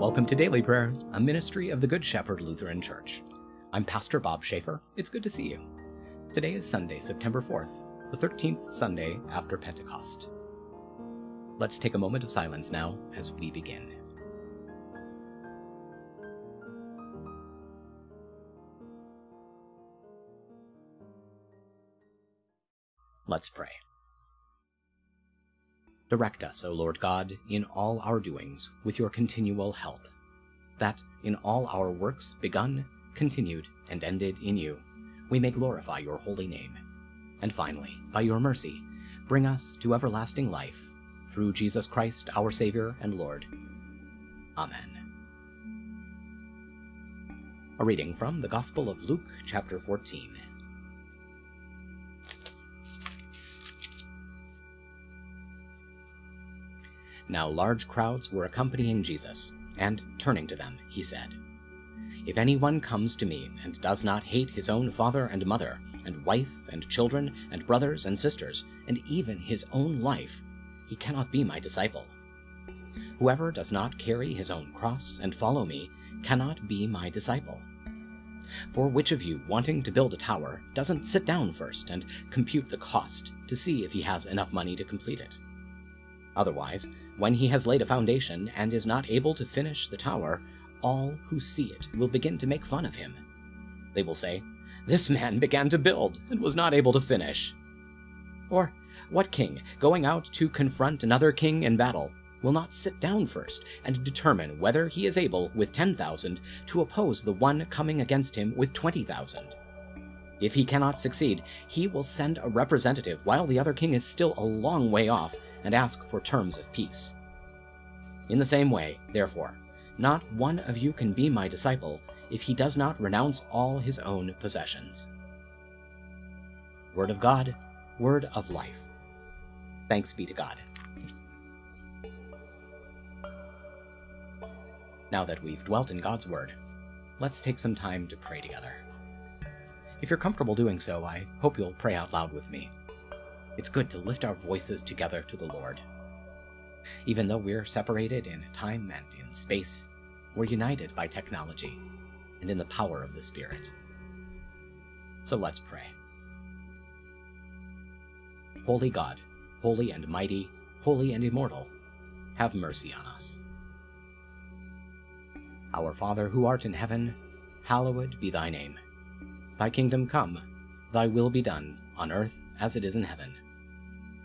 Welcome to Daily Prayer, a ministry of the Good Shepherd Lutheran Church. I'm Pastor Bob Schaefer. It's good to see you. Today is Sunday, September 4th, the 13th Sunday after Pentecost. Let's take a moment of silence now as we begin. Let's pray. Direct us, O Lord God, in all our doings with your continual help, that in all our works begun, continued, and ended in you, we may glorify your holy name. And finally, by your mercy, bring us to everlasting life, through Jesus Christ, our Savior and Lord. Amen. A reading from the Gospel of Luke, chapter 14. Now large crowds were accompanying Jesus, and turning to them, he said, If anyone comes to me and does not hate his own father and mother, and wife and children, and brothers and sisters, and even his own life, he cannot be my disciple. Whoever does not carry his own cross and follow me cannot be my disciple. For which of you, wanting to build a tower, doesn't sit down first and compute the cost to see if he has enough money to complete it? Otherwise, when he has laid a foundation and is not able to finish the tower, all who see it will begin to make fun of him. They will say, This man began to build and was not able to finish. Or, what king, going out to confront another king in battle, will not sit down first and determine whether he is able, with 10,000, to oppose the one coming against him with 20,000? If he cannot succeed, he will send a representative while the other king is still a long way off and ask for terms of peace. In the same way, therefore, not one of you can be my disciple if he does not renounce all his own possessions. Word of God, word of life. Thanks be to God. Now that we've dwelt in God's word, let's take some time to pray together. If you're comfortable doing so, I hope you'll pray out loud with me. It's good to lift our voices together to the Lord. Even though we're separated in time and in space, we're united by technology and in the power of the Spirit. So let's pray. Holy God, holy and mighty, holy and immortal, have mercy on us. Our Father who art in heaven, hallowed be thy name. Thy kingdom come, thy will be done, on earth as it is in heaven.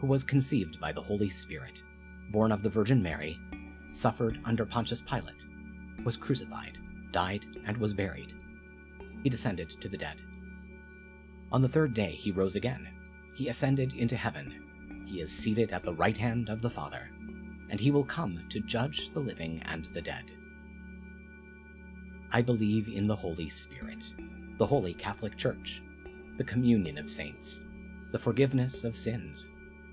who was conceived by the Holy Spirit, born of the Virgin Mary, suffered under Pontius Pilate, was crucified, died, and was buried. He descended to the dead. On the third day he rose again. He ascended into heaven. He is seated at the right hand of the Father, and he will come to judge the living and the dead. I believe in the Holy Spirit, the Holy Catholic Church, the communion of saints, the forgiveness of sins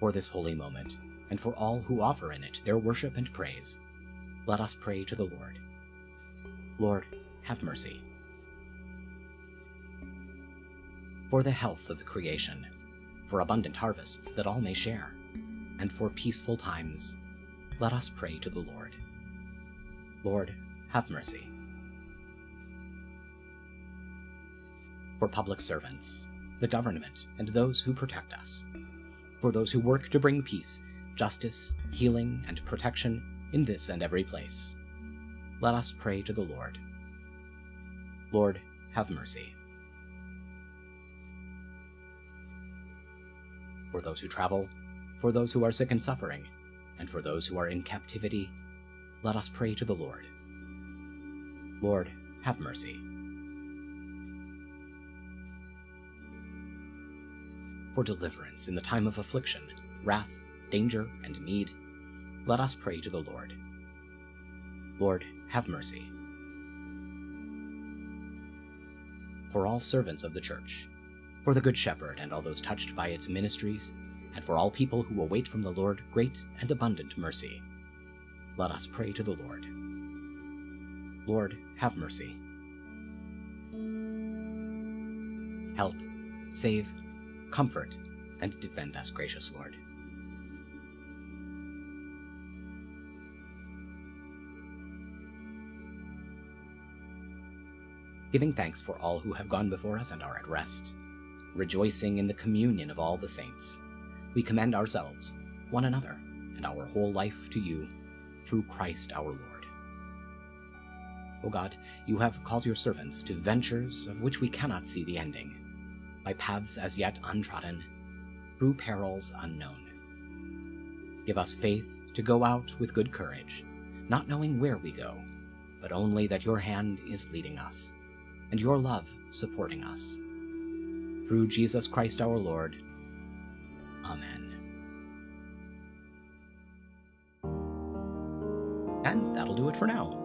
For this holy moment, and for all who offer in it their worship and praise, let us pray to the Lord. Lord, have mercy. For the health of the creation, for abundant harvests that all may share, and for peaceful times, let us pray to the Lord. Lord, have mercy. For public servants, the government, and those who protect us, for those who work to bring peace, justice, healing, and protection in this and every place. Let us pray to the Lord. Lord, have mercy. For those who travel, for those who are sick and suffering, and for those who are in captivity, let us pray to the Lord. Lord, have mercy. For deliverance in the time of affliction, wrath, danger, and need, let us pray to the Lord. Lord, have mercy. For all servants of the Church, for the Good Shepherd and all those touched by its ministries, and for all people who await from the Lord great and abundant mercy, let us pray to the Lord. Lord, have mercy. Help, save, comfort, and defend us, gracious Lord. giving thanks for all who have gone before us and are at rest, rejoicing in the communion of all the saints, we commend ourselves, one another, and our whole life to you, through Christ our Lord. O God, you have called your servants to ventures of which we cannot see the ending, by paths as yet untrodden, through perils unknown. Give us faith to go out with good courage, not knowing where we go, but only that your hand is leading us and your love supporting us. Through Jesus Christ our Lord. Amen. And that'll do it for now.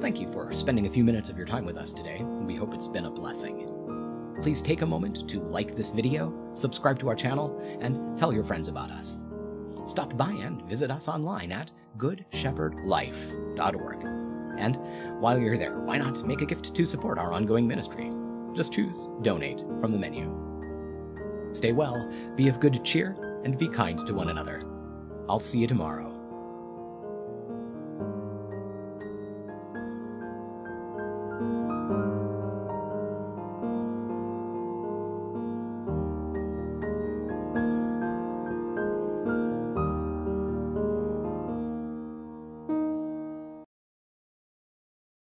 Thank you for spending a few minutes of your time with us today. And we hope it's been a blessing. Please take a moment to like this video, subscribe to our channel, and tell your friends about us. Stop by and visit us online at goodshepherdlife.org. And while you're there, why not make a gift to support our ongoing ministry? Just choose Donate from the menu. Stay well, be of good cheer, and be kind to one another. I'll see you tomorrow.